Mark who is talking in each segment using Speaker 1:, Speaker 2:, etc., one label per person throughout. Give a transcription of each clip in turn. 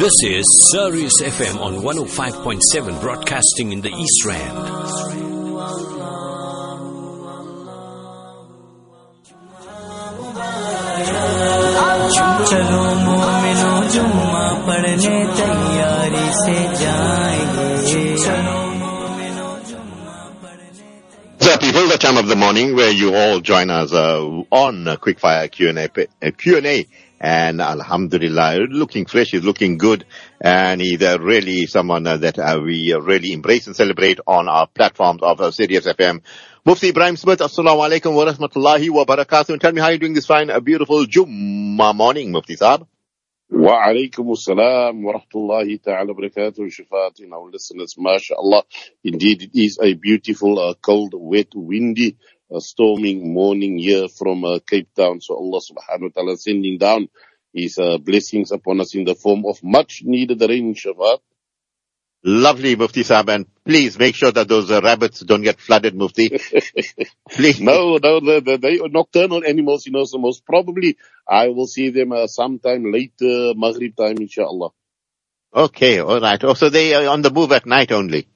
Speaker 1: This is Sirius FM on 105.7 broadcasting in the East Rand.
Speaker 2: चलो मोमिनो जुम्मा पढ़ने तैयारी से जाएंगे चलो मोमिनो जुम्मा पढ़ने
Speaker 3: So people, the time of the morning where you all join us uh, on uh, Quickfire Q&A, pa- uh, Q&A. and alhamdulillah looking fresh he's looking good. And he's uh, really someone uh, that uh, we uh, really embrace and celebrate on our platforms of uh, Sirius FM Mufti Ebrahim Smith Assalamu alaikum wa rahmatullahi wa barakatuh. Tell me how you're doing this fine a beautiful jumma morning Mufti Saab?
Speaker 4: Wa السلام ورحمة الله تعالى وبركاته Our listeners, mashallah. Indeed, it is a beautiful, uh, cold, wet, windy uh, storming morning here from uh, Cape Town so Allah subhanahu wa ta'ala sending down his uh, blessings upon us in the form of much needed rain Shafaat
Speaker 3: Lovely, Mufti Saab. And please make sure that those uh, rabbits don't get flooded, Mufti. please.
Speaker 4: no no the, the, they are nocturnal animals you know so most probably I will see them uh, sometime later Maghrib time inshallah
Speaker 3: Okay, all right. Oh, so they are on the move at night only.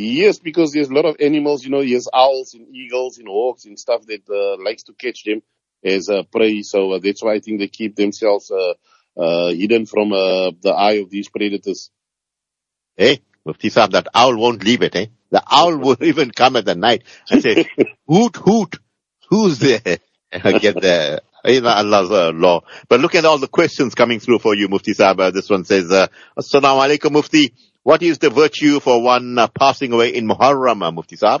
Speaker 4: Yes, because there's a lot of animals, you know, there's owls and eagles and hawks and stuff that uh, likes to catch them as uh, prey. So uh, that's why I think they keep themselves uh, uh, hidden from uh, the eye of these predators.
Speaker 3: Eh? Mufti Saab, that owl won't leave it, eh? The owl will even come at the night and say, hoot, hoot, who's there? And I get there. You know, Allah's uh, law. But look at all the questions coming through for you, Mufti Saab. Uh, this one says, uh, Assalamu alaikum, Mufti. What is the virtue for one uh, passing away in Muharram, uh, Mufti Saab?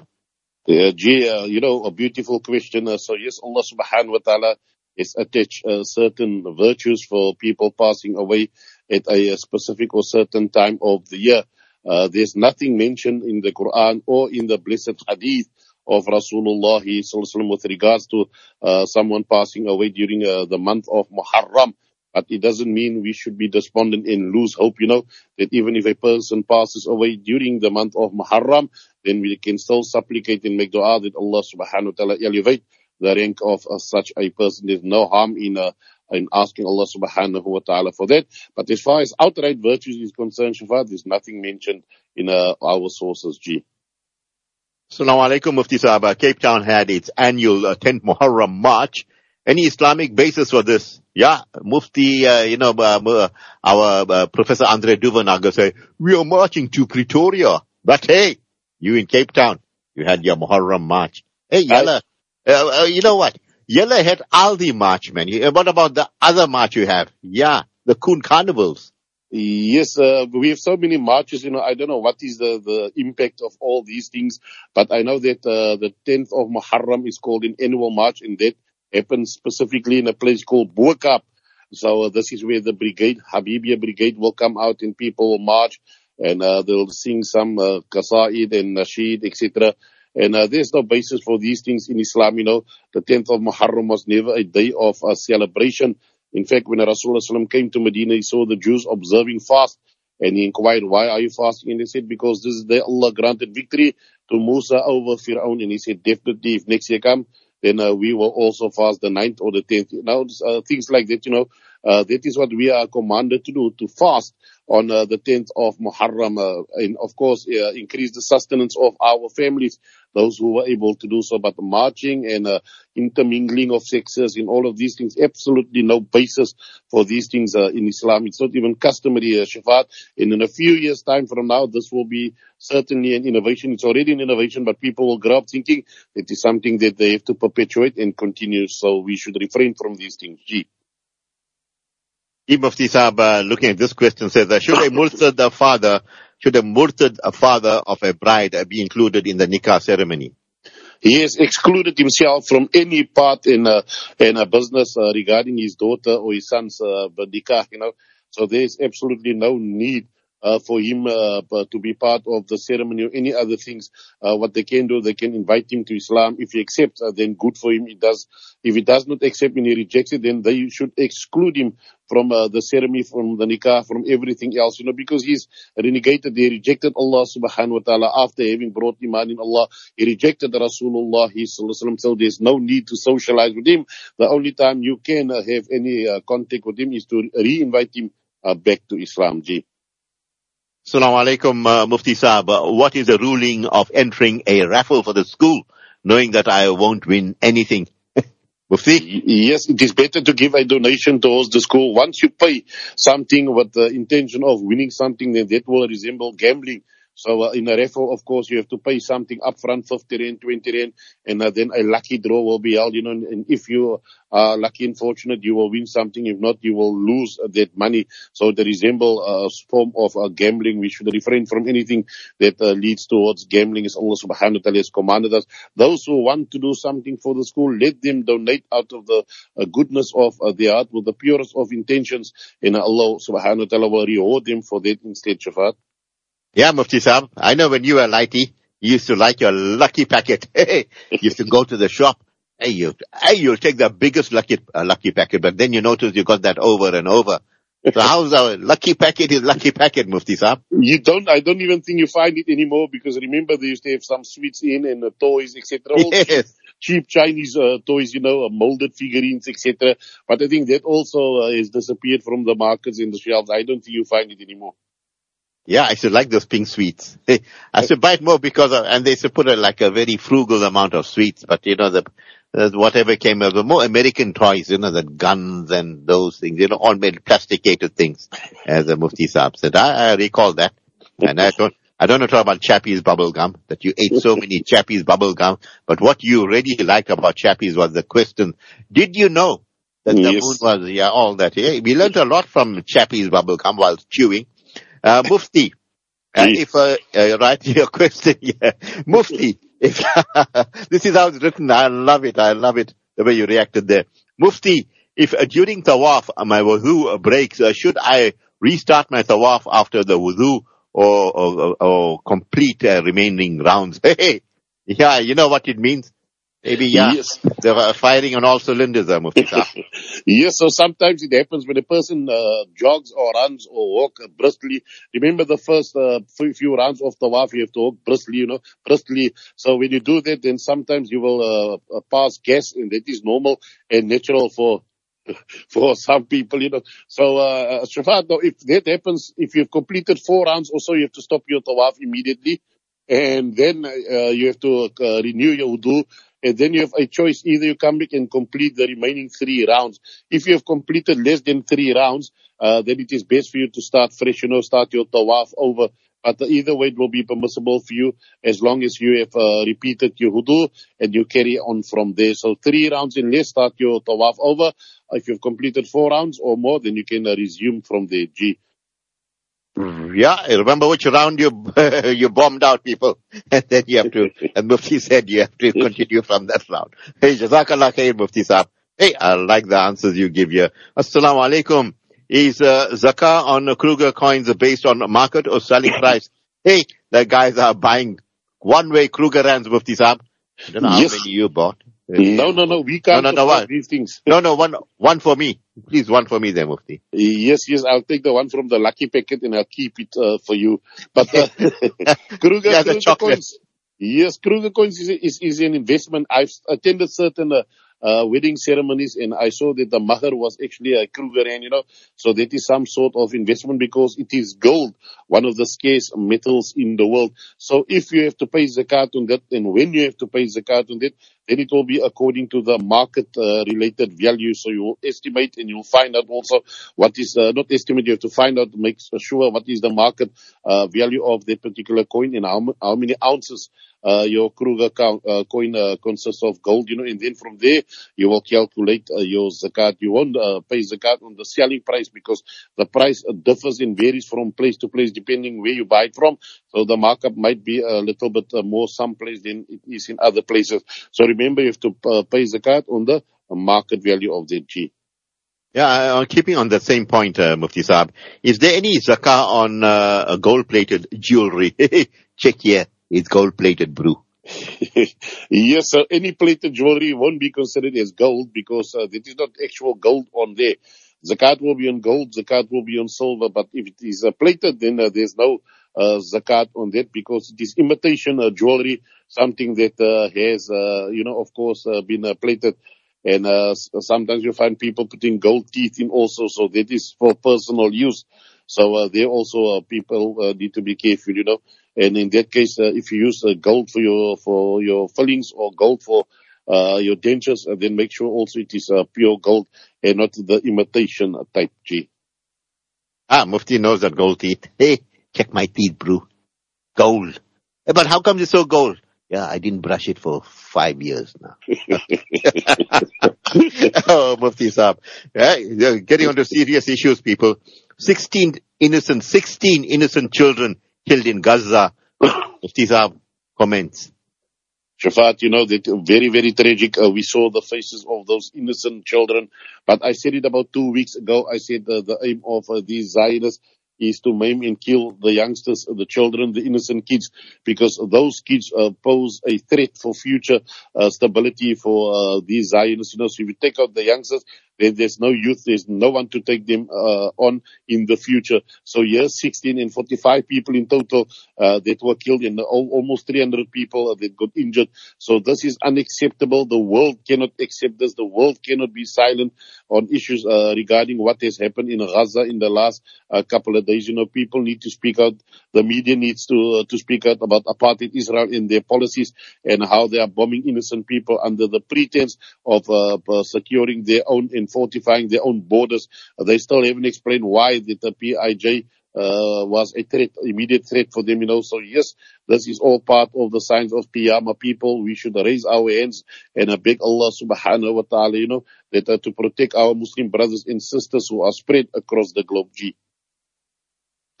Speaker 4: Uh, gee, uh, you know, a beautiful question. Uh, so yes, Allah subhanahu wa ta'ala is attached uh, certain virtues for people passing away at a, specific or certain time of the year. There's nothing mentioned in the Quran or in the blessed hadith of Rasulullah with regards to someone passing away during the month of Muharram. But it doesn't mean we should be despondent and lose hope, you know, that even if a person passes away during the month of Muharram, then we can still supplicate and make dua that Allah subhanahu wa ta'ala elevate the rank of uh, such a person. There's no harm in uh, in asking Allah subhanahu wa ta'ala for that. But as far as outright virtues is concerned, Shafa, there's nothing mentioned in uh, our sources, G.
Speaker 3: Assalamu alaikum, Mufti Saab. Uh, Cape Town had its annual uh, 10th Muharram March. Any Islamic basis for this? Yeah, Mufti, uh, you know, uh, uh, our uh, Professor Andre Duvanaga say, we are marching to Pretoria. But hey, you in Cape Town, you had your Muharram March. Hey, Yella, uh, uh, you know what? Yella had Aldi March, man. What about the other march you have? Yeah, the Coon Carnivals.
Speaker 4: Yes, uh, we have so many marches, you know, I don't know what is the, the impact of all these things, but I know that uh, the 10th of Muharram is called an annual march and that happens specifically in a place called Bo-Kaap. So uh, this is where the brigade, Habibia Brigade will come out and people will march and uh, they'll sing some uh, qasaid and nasheed, etc. And uh, there's no basis for these things in Islam, you know. The 10th of Muharram was never a day of uh, celebration. In fact, when Rasulullah came to Medina, he saw the Jews observing fast and he inquired, why are you fasting? And they said, because this is the Allah granted victory to Musa over Fir'aun. And he said, definitely if next year come, then uh, we will also fast the ninth or the tenth. Now, uh, things like that, you know, uh, that is what we are commanded to do, to fast on uh, the 10th of Muharram, uh, and of course, uh, increase the sustenance of our families, those who were able to do so. But the marching and uh, intermingling of sexes in all of these things, absolutely no basis for these things uh, in Islam. It's not even customary, uh, Shafat. And in a few years' time from now, this will be certainly an innovation. It's already an innovation, but people will grow up thinking it is something that they have to perpetuate and continue. So we should refrain from these things. Gee.
Speaker 3: Ibn Mufti Saab, uh, looking at this question, says, uh, should a uh, father, should a murtad uh, father of a bride be included in the nikah ceremony?
Speaker 4: He has excluded himself from any part in a, in a business uh, regarding his daughter or his son's uh, nikah, you know. So there's absolutely no need uh, for him uh, to be part of the ceremony or any other things. Uh, what they can do, they can invite him to Islam. If he accepts, uh, then good for him. Does. If he does not accept and he rejects it, then they should exclude him from uh, the ceremony, from the nikah, from everything else, you know, because he's renegated. He rejected Allah subhanahu wa ta'ala after having brought iman in Allah. He rejected Rasulullah. So there's no need to socialize with him. The only time you can uh, have any contact with him is to re-invite him back to Islam. G.
Speaker 3: Assalamu alaikum, uh, Mufti Saab. Uh, what is the ruling of entering a raffle for the school, knowing that I won't win anything? Mufti?
Speaker 4: Yes, it is better to give a donation towards the school. Once you pay something with the intention of winning something, then that will resemble gambling. So uh, in a raffle, of course, you have to pay something upfront, 50 rand, 20 rand, and uh, then a lucky draw will be held, you know, and if you are lucky and fortunate, you will win something. If not, you will lose that money. So they resemble a form of uh, gambling. We should refrain from anything that uh, leads towards gambling as Allah subhanahu wa ta'ala has commanded us. Those who want to do something for the school, let them donate out of the uh, goodness of uh, their heart with the purest of intentions, and Allah subhanahu wa ta'ala will reward them for that instead, Shafat.
Speaker 3: Yeah, Mufti Saab. I know when you were lighty, you used to like your lucky packet. you used to go to the shop. Hey, you, hey, you'll take the biggest lucky, uh, lucky packet, but then you notice you got that over and over. So how's our lucky packet is lucky packet, Mufti Saab?
Speaker 4: You don't, I don't even think you find it anymore because remember they used to have some sweets in and uh, toys, etc.
Speaker 3: Yes.
Speaker 4: cheap Chinese uh, toys, you know, uh, molded figurines, etc. But I think that also uh, has disappeared from the markets and the shelves. I don't think you find it anymore.
Speaker 3: Yeah, I should like those pink sweets. I should buy it more because of, and they should put a, like a very frugal amount of sweets, but you know, the, uh, whatever came of the more American toys, you know, the guns and those things, you know, all made plasticated things, as the Mufti Saab said. I, I recall that. And I don't, I don't know talk about Chappie's bubble gum, that you ate so many Chappie's bubble gum, but what you really liked about Chappie's was the question, did you know that the
Speaker 4: Yes.
Speaker 3: moon was, yeah, all that. Yeah, we learned a lot from Chappie's bubble gum while chewing. Uh, Mufti, uh, if, uh, uh, right, your question, yeah. Mufti, if, this is how it's written, I love it, I love it, the way you reacted there. Mufti, if uh, during tawaf uh, my wudu breaks, uh, should I restart my tawaf after the wudu or, or, or complete uh, remaining rounds? Hey, yeah, you know what it means? Maybe, yeah,
Speaker 4: Yes.
Speaker 3: they were firing on all cylinders, uh.
Speaker 4: Yes, so sometimes it happens when a person uh, jogs or runs or walk uh, briskly. Remember the first uh, few rounds of tawaf, you have to walk briskly, you know, briskly. So when you do that, then sometimes you will uh, uh, pass gas, and that is normal and natural for for some people, you know. So, uh, Shafat, now if that happens, if you've completed four rounds or so, you have to stop your tawaf immediately. And then uh, you have to uh, renew your wudu. And then you have a choice. Either you come back and complete the remaining three rounds. If you have completed less than three rounds, uh, then it is best for you to start fresh, you know, start your tawaf over. But either way, it will be permissible for you as long as you have uh, repeated your wudu and you carry on from there. So three rounds and less, start your tawaf over. If you've completed four rounds or more, then you can uh, resume from there. G.
Speaker 3: Yeah, remember which round you you bombed out people, and then you have to. And Mufti said you have to continue from that round. Hey, Jazakallah khair, Mufti Saab. Hey, I like the answers you give here. Assalamu alaikum. Is uh, zakah on Kruger coins based on market or selling price? Hey, the guys are buying one-way Kruger rands, Mufti Saab. I don't know how
Speaker 4: Yes.
Speaker 3: many you bought.
Speaker 4: No, no, no. We can't
Speaker 3: No, no, no,
Speaker 4: these things.
Speaker 3: No, no, one, one for me. Please, one for me there, Mufti.
Speaker 4: Yes, yes, I'll take the one from the lucky packet and I'll keep it uh, for you. But uh, Kruger,
Speaker 3: Yeah,
Speaker 4: Kruger coins. Yes, Kruger coins is, is, is an investment. I've attended certain uh, uh, wedding ceremonies and I saw that the mahar was actually a Kruger and you know, so that is some sort of investment because it is gold, one of the scarce metals in the world. So if you have to pay zakat on that and when you have to pay zakat on that, then it will be according to the market uh, related value. So you will estimate and you'll find out also what is, uh, not estimate, you have to find out, make sure what is the market uh, value of that particular coin and how, how many ounces uh, your Kruger uh, coin uh, consists of gold, you know, and then from there you will calculate uh, your zakat. You won't uh, pay zakat on the selling price because the price uh, differs and varies from place to place depending where you buy it from. So the markup might be a little bit uh, more some place than it is in other places. So remember, you have to uh, pay zakat on the market value of the G.
Speaker 3: Yeah, uh, keeping on the same point, uh, Mufti Saab, is there any zakah on uh, gold-plated jewelry? Check here, it's gold-plated, bro.
Speaker 4: yes, so any plated jewelry won't be considered as gold because uh, it is not actual gold on there. Zakat will be on gold, zakat will be on silver, but if it is uh, plated, then uh, there's no uh, zakat on that because it is imitation uh, jewelry, something that uh, has, uh, you know, of course, uh, been plated. And sometimes you find people putting gold teeth in also, so that is for personal use. So uh, there also uh, people uh, need to be careful, you know. And in that case, if you use gold for your for your fillings or gold for your dentures, then make sure also it is pure gold and not the imitation type G.
Speaker 3: Ah, Mufti knows that gold teeth. Hey, check my teeth, bro. Gold. Eh, But how come it's so gold? Yeah, I didn't brush it for five years now. oh, Mufti Saab. Yeah, getting on to serious issues, people. 16 innocent, 16 innocent children killed in Gaza. Mufti Saab comments.
Speaker 4: Shafat, you know, that very, very tragic. Uh, we saw the faces of those innocent children. But I said it about two weeks ago. I said uh, the aim of uh, these Zionists is to maim and kill the youngsters, the children, the innocent kids, because those kids uh, pose a threat for future uh, stability for uh, these Zionists. You know, so if you take out the youngsters, there's no youth, there's no one to take them uh, on in the future. So yes, 16 and 45 people in total uh, that were killed and almost 300 people that got injured. So this is unacceptable. The world cannot accept this. The world cannot be silent on issues uh, regarding what has happened in Gaza in the last uh, couple of days. You know, people need to speak out. The media needs to uh, to speak out about apartheid Israel and their policies and how they are bombing innocent people under the pretense of uh, securing their own and fortifying their own borders. They still haven't explained why that the PIJ uh, was a threat, immediate threat for them, you know. So yes, this is all part of the signs of Qiyamah people. We should raise our hands and uh, beg Allah subhanahu wa ta'ala, you know, that uh, to protect our Muslim brothers and sisters who are spread across the globe. G.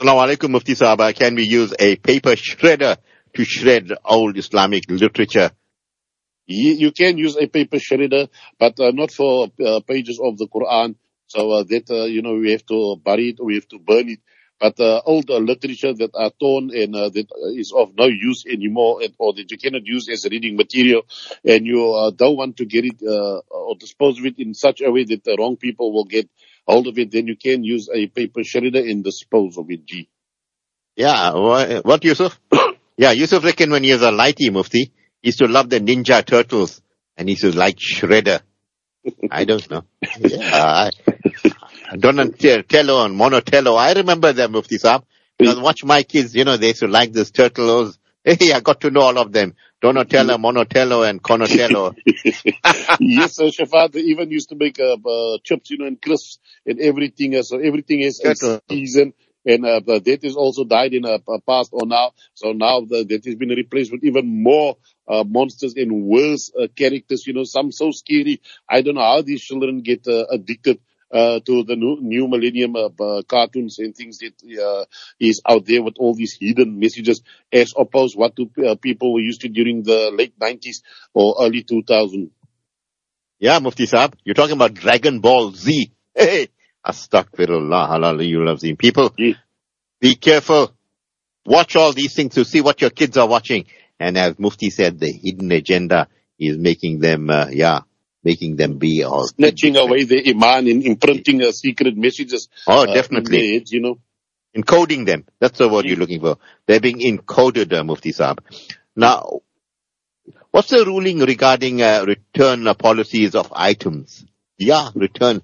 Speaker 3: Assalamu alaikum, Mufti Saab. Can we use a paper shredder to shred old Islamic literature?
Speaker 4: You, can use a paper shredder, but uh, not for uh, pages of the Quran. So uh, that, you know, we have to bury it or we have to burn it. But uh, old literature that are torn and uh, that is of no use anymore or that you cannot use as a reading material and you uh, don't want to get it uh, or dispose of it in such a way that the wrong people will get hold of it, then you can use a paper shredder and dispose of it, G.
Speaker 3: Yeah, wha- what Yusuf? yeah, Yusuf reckon when he was a lighty Mufti, he used to love the Ninja Turtles and he used to like Shredder. I don't know. Yeah, I, Donatello and Monotello. I remember them, Mufti Saab. Because watch my kids, you know, they used to like this turtles. Hey, I got to know all of them. Donatello, Monotello, and Conotello.
Speaker 4: yes, sir, Shafat, they even used to make uh, uh, chips, you know, and crisps and everything. Uh, so everything is season. And uh, that is also died in a past or now. So now the, that has been replaced with even more uh, monsters and worse uh, characters. You know, some so scary. I don't know how these children get uh, addicted uh, to the new, new millennium uh, cartoons and things that uh, is out there with all these hidden messages as opposed what to, uh, people were used to during the late 90s or early 2000s.
Speaker 3: Yeah, Mufti Saab, you're talking about Dragon Ball Z. Hey, astaghfirullah, azim. People,
Speaker 4: Yeah.
Speaker 3: be careful. Watch all these things to see what your kids are watching. And as Mufti said, the hidden agenda is making them, uh, yeah, making them be all.
Speaker 4: snatching away the iman and imprinting uh, secret messages.
Speaker 3: Oh,
Speaker 4: uh,
Speaker 3: definitely.
Speaker 4: heads, you know.
Speaker 3: Encoding them. That's the word you're looking for. They're being encoded, uh, Mufti Saab. Now, what's the ruling regarding uh, return uh, policies of items? Yeah, return.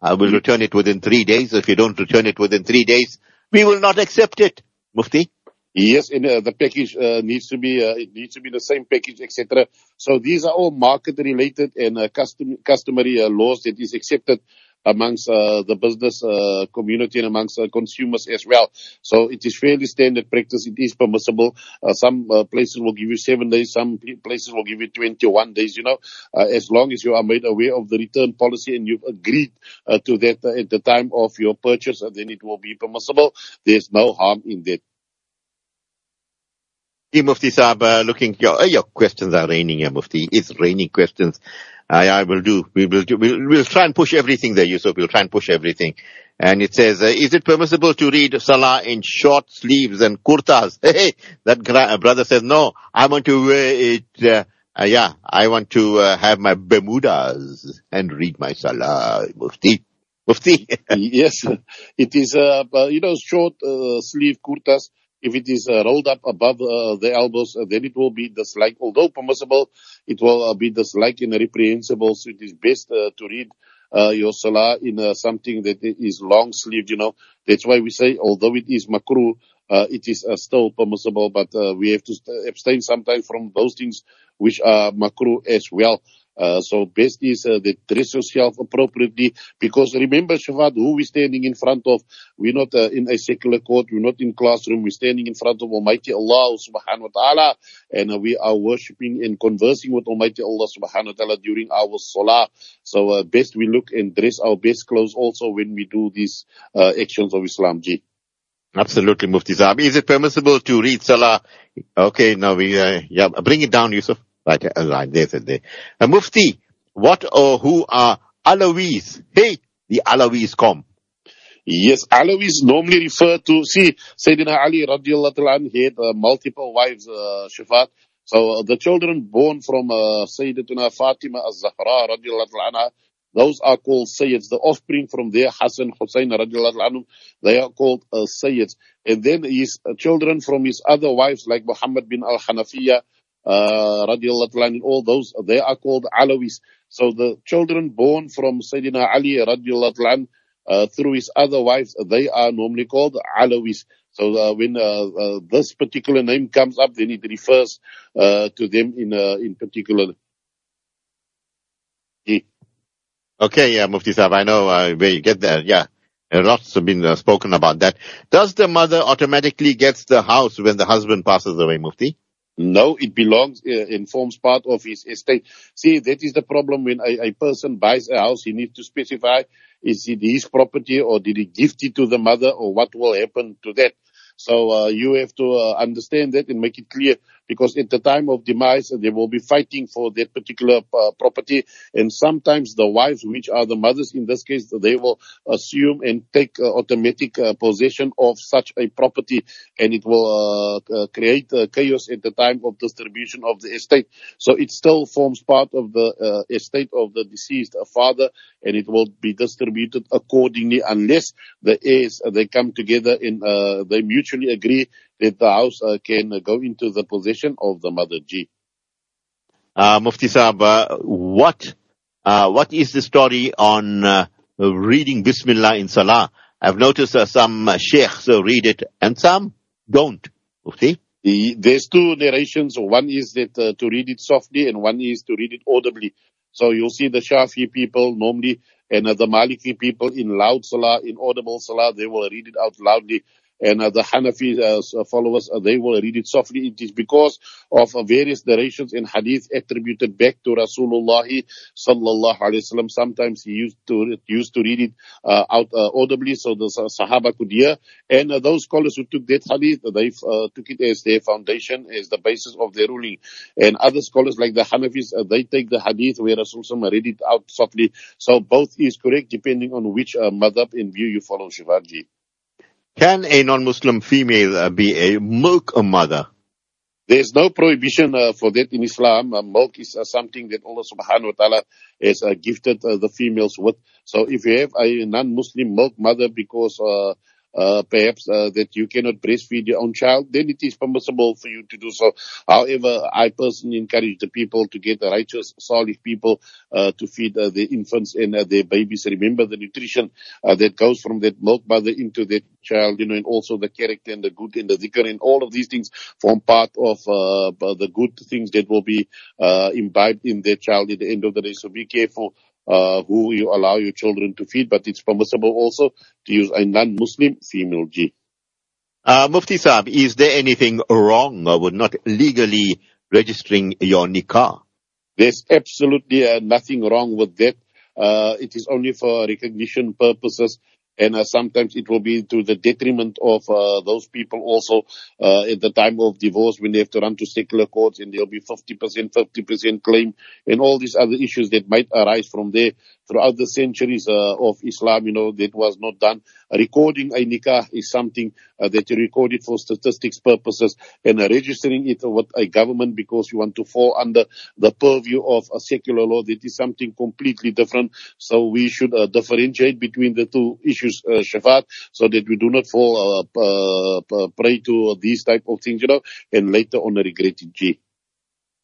Speaker 3: I will return it within three days. If you don't return it within three days, we will not accept it. Mufti?
Speaker 4: Yes, and uh, the package uh, needs to be uh, it needs to be the same package, etc. So these are all market related and uh, custom, customary uh, laws that is accepted amongst uh, the business uh, community and amongst uh, consumers as well. So it is fairly standard practice. It is permissible. Uh, some uh, places will give you seven days. Some places will give you 21 days. You know, uh, as long as you are made aware of the return policy and you've agreed to that at the time of your purchase, then it will be permissible. There's no harm in that.
Speaker 3: Hey, Mufti Saab, uh, looking, your, uh, your questions are raining, yeah, Mufti. It's raining questions. I, I will do, we will do, we'll, we'll try and push everything there, Yusuf. We'll try and push everything. And it says, uh, is it permissible to read Salah in short sleeves and kurtas? Hey, that gra- uh, brother says, no, I want to wear it, uh, uh, yeah, I want to uh, have my Bermudas and read my Salah, Mufti. Mufti.
Speaker 4: yes, it is, uh, you know, short uh, sleeve kurtas If it is uh, rolled up above uh, the elbows, uh, then it will be disliked. Although permissible, it will be disliked and reprehensible. So it is best to read uh, your salah in uh, something that is long sleeved, you know. That's why we say, although it is makruh, uh, it is uh, still permissible, but uh, we have to abstain sometimes from those things which are makruh as well. Uh, so best is uh, that dress yourself appropriately because remember Shafat, who we're standing in front of. We're not uh, in a secular court. We're not in classroom. We're standing in front of Almighty Allah subhanahu wa ta'ala and uh, we are worshipping and conversing with Almighty Allah subhanahu wa ta'ala during our salah. So uh, best we look and dress our best clothes also when we do these actions of Islam. Ji.
Speaker 3: Absolutely, Mufti Saab. Is it permissible to read Salah? Okay, now we, yeah, bring it down, Yusuf. Right, right, there. Uh, Mufti, what or who are Alawis? Hey, the Alawis come.
Speaker 4: Yes, Alawis normally refer to, see, Sayyidina Ali radiallahu ta'ala he had uh, multiple wives, uh, Shafat. So uh, the children born from uh, Fatima az-Zahra radiallahu ta'ala those are called Sayyids. The offspring from there, Hassan, Hussein radiallahu ta'ala they are called uh, Sayyids. And then his uh, children from his other wives like Muhammad bin al-Hanafiya, uh, radiallahu ta'ala anhu, all those, they are called Alawis. So the children born from Sayyidina Ali radiallahu ta'ala uh, through his other wives, they are normally called Alawis. So uh, when uh, uh, this particular name comes up, then it refers uh, to them in uh, in particular.
Speaker 3: Okay, yeah, Mufti Saab, I know uh, where you get that. Yeah, lot's have been spoken about that. Does the mother automatically gets the house when the husband passes away, Mufti?
Speaker 4: No, it belongs uh, and forms part of his estate. See, that is the problem when a, a person buys a house, he needs to specify is it his property or did he gift it to the mother or what will happen to that. So uh, you have to uh, understand that and make it clear because at the time of demise, they will be fighting for that particular uh, property. And sometimes the wives, which are the mothers in this case, they will assume and take uh, automatic uh, possession of such a property and it will uh, create chaos at the time of distribution of the estate. So it still forms part of the estate of the deceased father and it will be distributed accordingly unless the heirs, they come together and they mutually agree that the house uh, can go into the possession of the mother G.
Speaker 3: Uh, Mufti Saab, uh, what, uh, what is the story on uh, reading Bismillah in Salah? I've noticed uh, some sheikhs uh, read it and some don't. Mufti?
Speaker 4: The, there's two narrations. One is that uh, to read it softly and one is to read it audibly. So you'll see the Shafi people normally and uh, the Maliki people in loud salah, in audible salah, they will read it out loudly and uh, the Hanafi uh, followers, uh, they will read it softly. It is because of uh, various narrations in hadith attributed back to Rasulullah sallallahu wasallam. Sometimes he used to used to read it uh, out uh, audibly so the Sahaba could hear. And those scholars who took that hadith, they took it as their foundation, as the basis of their ruling. And other scholars like the Hanafis, they take the hadith where Rasulullah read it out softly. So both is correct depending on which uh, madhab in view you follow, Shivaji.
Speaker 3: Can a non-Muslim female uh, be a milk mother?
Speaker 4: There's no prohibition uh, for that in Islam. Uh, milk is uh, something that Allah subhanahu wa ta'ala has uh, gifted uh, the females with. So if you have a non-Muslim milk mother because uh, perhaps uh, that you cannot breastfeed your own child, then it is permissible for you to do so. However, I personally encourage the people to get the righteous, solid people uh, to feed uh, their infants and uh, their babies. Remember the nutrition uh, that goes from that milk mother into that child, you know, and also the character and the good and the dhikr and all of these things form part of uh, the good things that will be uh, imbibed in that child at the end of the day. So be careful uh, who you allow your children to feed, but it's permissible also to use a non-Muslim female G.
Speaker 3: Uh, Mufti Saab, is there anything wrong with not legally registering your nikah?
Speaker 4: There's absolutely uh, nothing wrong with that. Uh, it is only for recognition purposes and uh, sometimes it will be to the detriment of uh, those people also uh, at the time of divorce when they have to run to secular courts and there'll be 50%, 50% claim and all these other issues that might arise from there. Throughout the centuries uh, of Islam, you know, that was not done. Recording a nikah is something uh, that you record it for statistics purposes and registering it with a government because you want to fall under the purview of a secular law. That is something completely different. So we should uh, differentiate between the two issues, uh, Shafat, so that we do not fall prey to these type of things, you know, and later on regret it. G.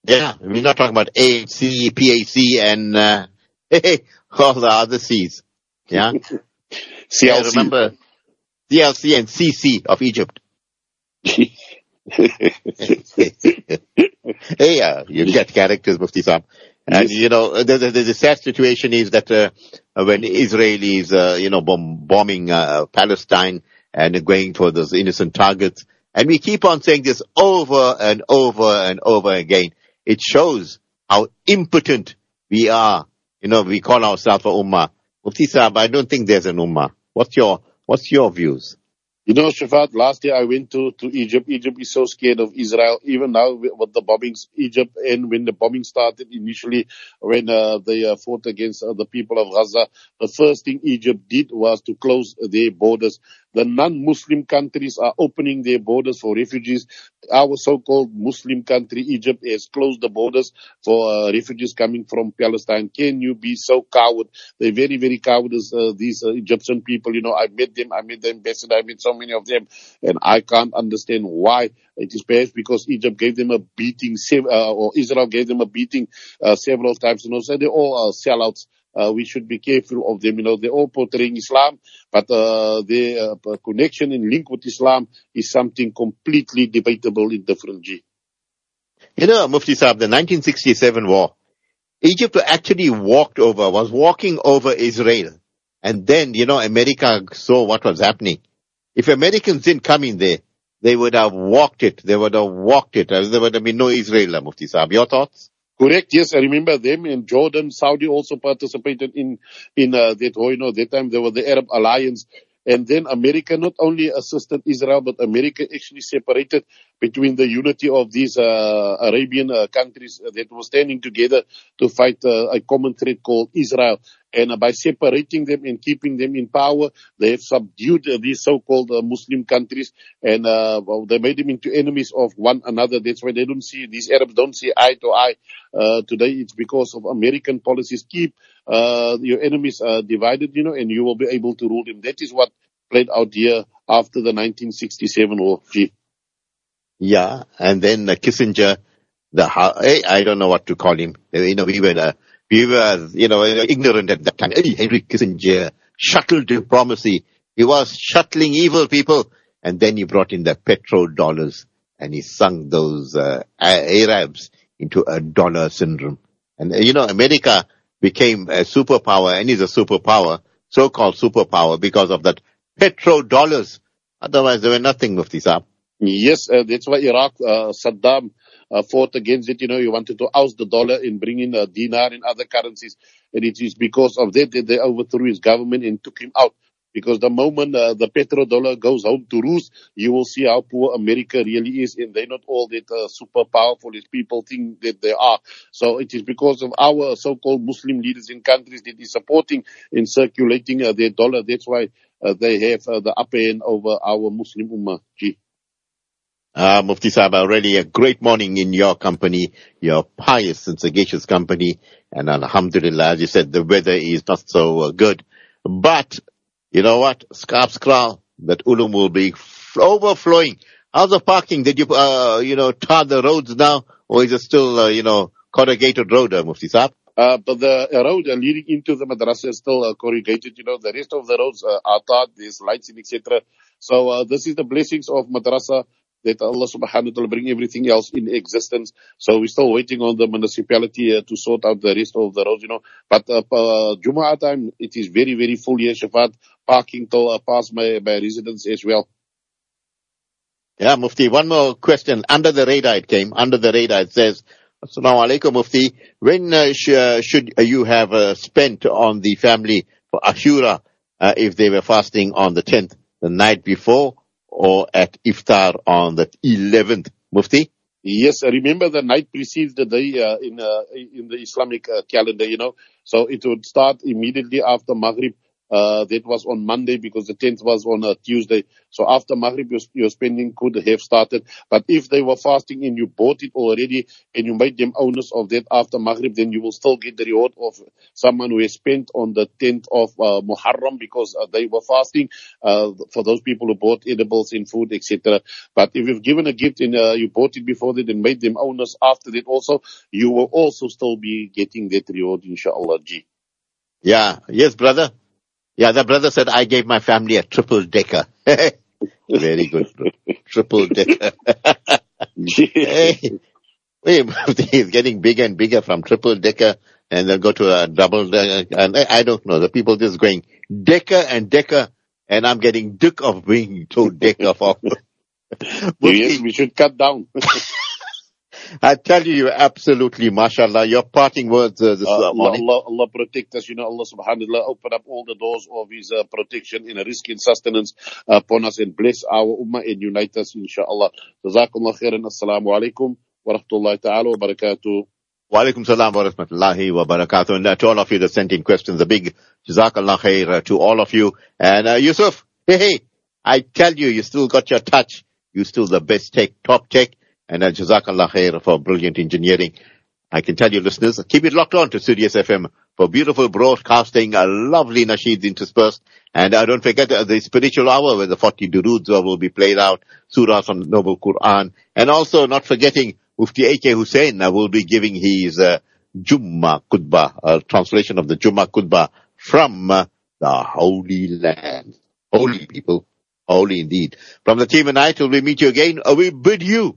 Speaker 3: Yeah, we're not talking about AHC, PAC, and uh, all the other C's. Yeah.
Speaker 4: CLC.
Speaker 3: I remember CLC and CC of Egypt. hey, uh, you get characters, Mufti Saab. And,
Speaker 4: Yes.
Speaker 3: you know, the, the, the sad situation is that uh, when Israelis, uh, you know, bomb, bombing uh, Palestine and going for those innocent targets, and we keep on saying this over and over and over again, it shows how impotent we are. You know, we call ourselves a ummah. Mufti Saab, I don't think there's an ummah. What's your, what's your views?
Speaker 4: You know, Shafat, last year I went to, to Egypt. Egypt is so scared of Israel. Even now with the bombings, Egypt, and when the bombing started initially, when uh, they uh, fought against uh, the people of Gaza, the first thing Egypt did was to close their borders. The non-Muslim countries are opening their borders for refugees. Our so-called Muslim country, Egypt, has closed the borders for uh, refugees coming from Palestine. Can you be so coward? They're very, very cowardice, uh, these uh, Egyptian people. You know, I met them, I met the ambassador, I met so many of them, and I can't understand why. It is perhaps because Egypt gave them a beating, uh, or Israel gave them a beating uh, several times. You know, so they're all sellouts. Uh, we should be careful of them. You know, they're all portraying Islam, but uh, their uh, connection and link with Islam is something completely debatable in different G.
Speaker 3: You know, Mufti Saab, the 1967 war, Egypt actually walked over, was walking over Israel. And then, you know, America saw what was happening. If Americans didn't come in there, they would have walked it. They would have walked it. There would have been no Israel, Mufti Saab. Your thoughts?
Speaker 4: Correct. Yes, I remember them. And Jordan, Saudi also participated in in uh, that war. You know, that time there was the Arab Alliance, and then America not only assisted Israel, but America actually separated between the unity of these uh, Arabian uh, countries that were standing together to fight uh, a common threat called Israel. And by separating them and keeping them in power, they have subdued uh, these so-called uh, Muslim countries, and uh, well, they made them into enemies of one another. That's why they don't see these Arabs don't see eye to eye today. It's because of American policies. Keep your enemies divided, you know, and you will be able to rule them. That is what played out here after the 1967 war.
Speaker 3: Yeah. And then Kissinger, the, eh, I don't know what to call him. You know, we were, we were, you know, ignorant at that time. Henry Kissinger, shuttle diplomacy. He was shuttling evil people. And then he brought in the petrodollars and he sunk those uh, Arabs into a dollar syndrome. And, uh, you know, America became a superpower and is a superpower, so-called superpower because of that petrodollars. Otherwise, there were nothing, Mufti Saab.
Speaker 4: Yes, uh, that's why Iraq, uh, Saddam uh, fought against it. You know, he wanted to oust the dollar and bring in uh, dinar and other currencies. And it is because of that that they overthrew his government and took him out. Because the moment uh, the petrodollar goes home to roost, you will see how poor America really is. And they're not all that uh, super powerful as people think that they are. So it is because of our so-called Muslim leaders in countries that is supporting and circulating uh, their dollar. That's why uh, they have uh, the upper hand over our Muslim ummah. Gee.
Speaker 3: Uh, Mufti Sahib, already a great morning in your company, your pious and sagacious company. And Alhamdulillah, as you said, the weather is not so uh, good. But, you know what? Scarp scroll, that ulum will be f- overflowing. How's the parking? Did you, uh, you know, tar the roads now? Or is it still, uh, you know, corrugated road, uh, Mufti Sahib?
Speaker 4: Uh, but the road uh, leading into the madrasa is still uh, corrugated. You know, the rest of the roads uh, are tarred. There's lights etc. So uh, this is the blessings of madrasa that Allah subhanahu wa ta'ala bring everything else in existence. So we're still waiting on the municipality uh, to sort out the rest of the roads, you know. But uh, uh, Jumu'ah time, it is very, very full here, Shafat. Parking till uh, past my, my residence as well.
Speaker 3: Yeah, Mufti, one more question. Under the radar it came. Under the radar it says, Assalamu alaikum, Mufti. When uh, sh- uh, should you have uh, spent on the family for Ashura uh, if they were fasting on the 10th, the night before, or at iftar on the 11th, Mufti?
Speaker 4: Yes, remember the night precedes the day uh, in uh, in the Islamic uh, calendar. You know, So it would start immediately after Maghrib uh, that was on Monday because the 10th was on a Tuesday. So after Maghrib, your, your spending could have started. But if they were fasting and you bought it already and you made them owners of that after Maghrib, then you will still get the reward of someone who has spent on the 10th of uh, Muharram because uh, they were fasting uh, for those people who bought edibles and food, etc. But if you've given a gift and uh, you bought it before that and made them owners after that also, you will also still be getting that reward, inshallah. G.
Speaker 3: Yeah. Yes, brother. Yeah, the brother said I gave my family a triple decker. Very good. triple decker. hey, he's getting bigger and bigger from triple decker and they'll go to a double decker. And I don't know. The people just going decker and decker and I'm getting dick of being told decker for.
Speaker 4: yes, we should cut down.
Speaker 3: I tell you, you're absolutely, mashallah, your parting words uh, this
Speaker 4: uh,
Speaker 3: uh, morning.
Speaker 4: Allah, Allah protect us. You know, Allah subhanahu wa ta'ala open up all the doors of His uh, protection and rizq and sustenance upon us and bless our ummah and unite us, inshallah. Jazakumullah khairan. Assalamu alaikum wa rahmatullahi ta'ala wa barakatuh.
Speaker 3: Wa alaikum salam wa rahmatullahi wa barakatuh. And uh, to all of you that sent in questions, a big jazakallah khair uh, to all of you. And uh, Yusuf, hey, hey, I tell you, you still got your touch. You still the best tech, top tech. And uh, Jazakallah khair for brilliant engineering. I can tell you listeners, keep it locked on to Sirius FM for beautiful broadcasting, a lovely nasheeds interspersed. And uh, don't forget uh, the spiritual hour where the 40 duroods will be played out, surahs from the Noble Quran. And also not forgetting Mufti A.K. Hussein uh, will be giving his uh, Jumma Kutbah, a translation of the Jumma Kutbah from uh, the Holy Land. Holy people, holy indeed. From the team tonight, till we meet you again, uh, we bid you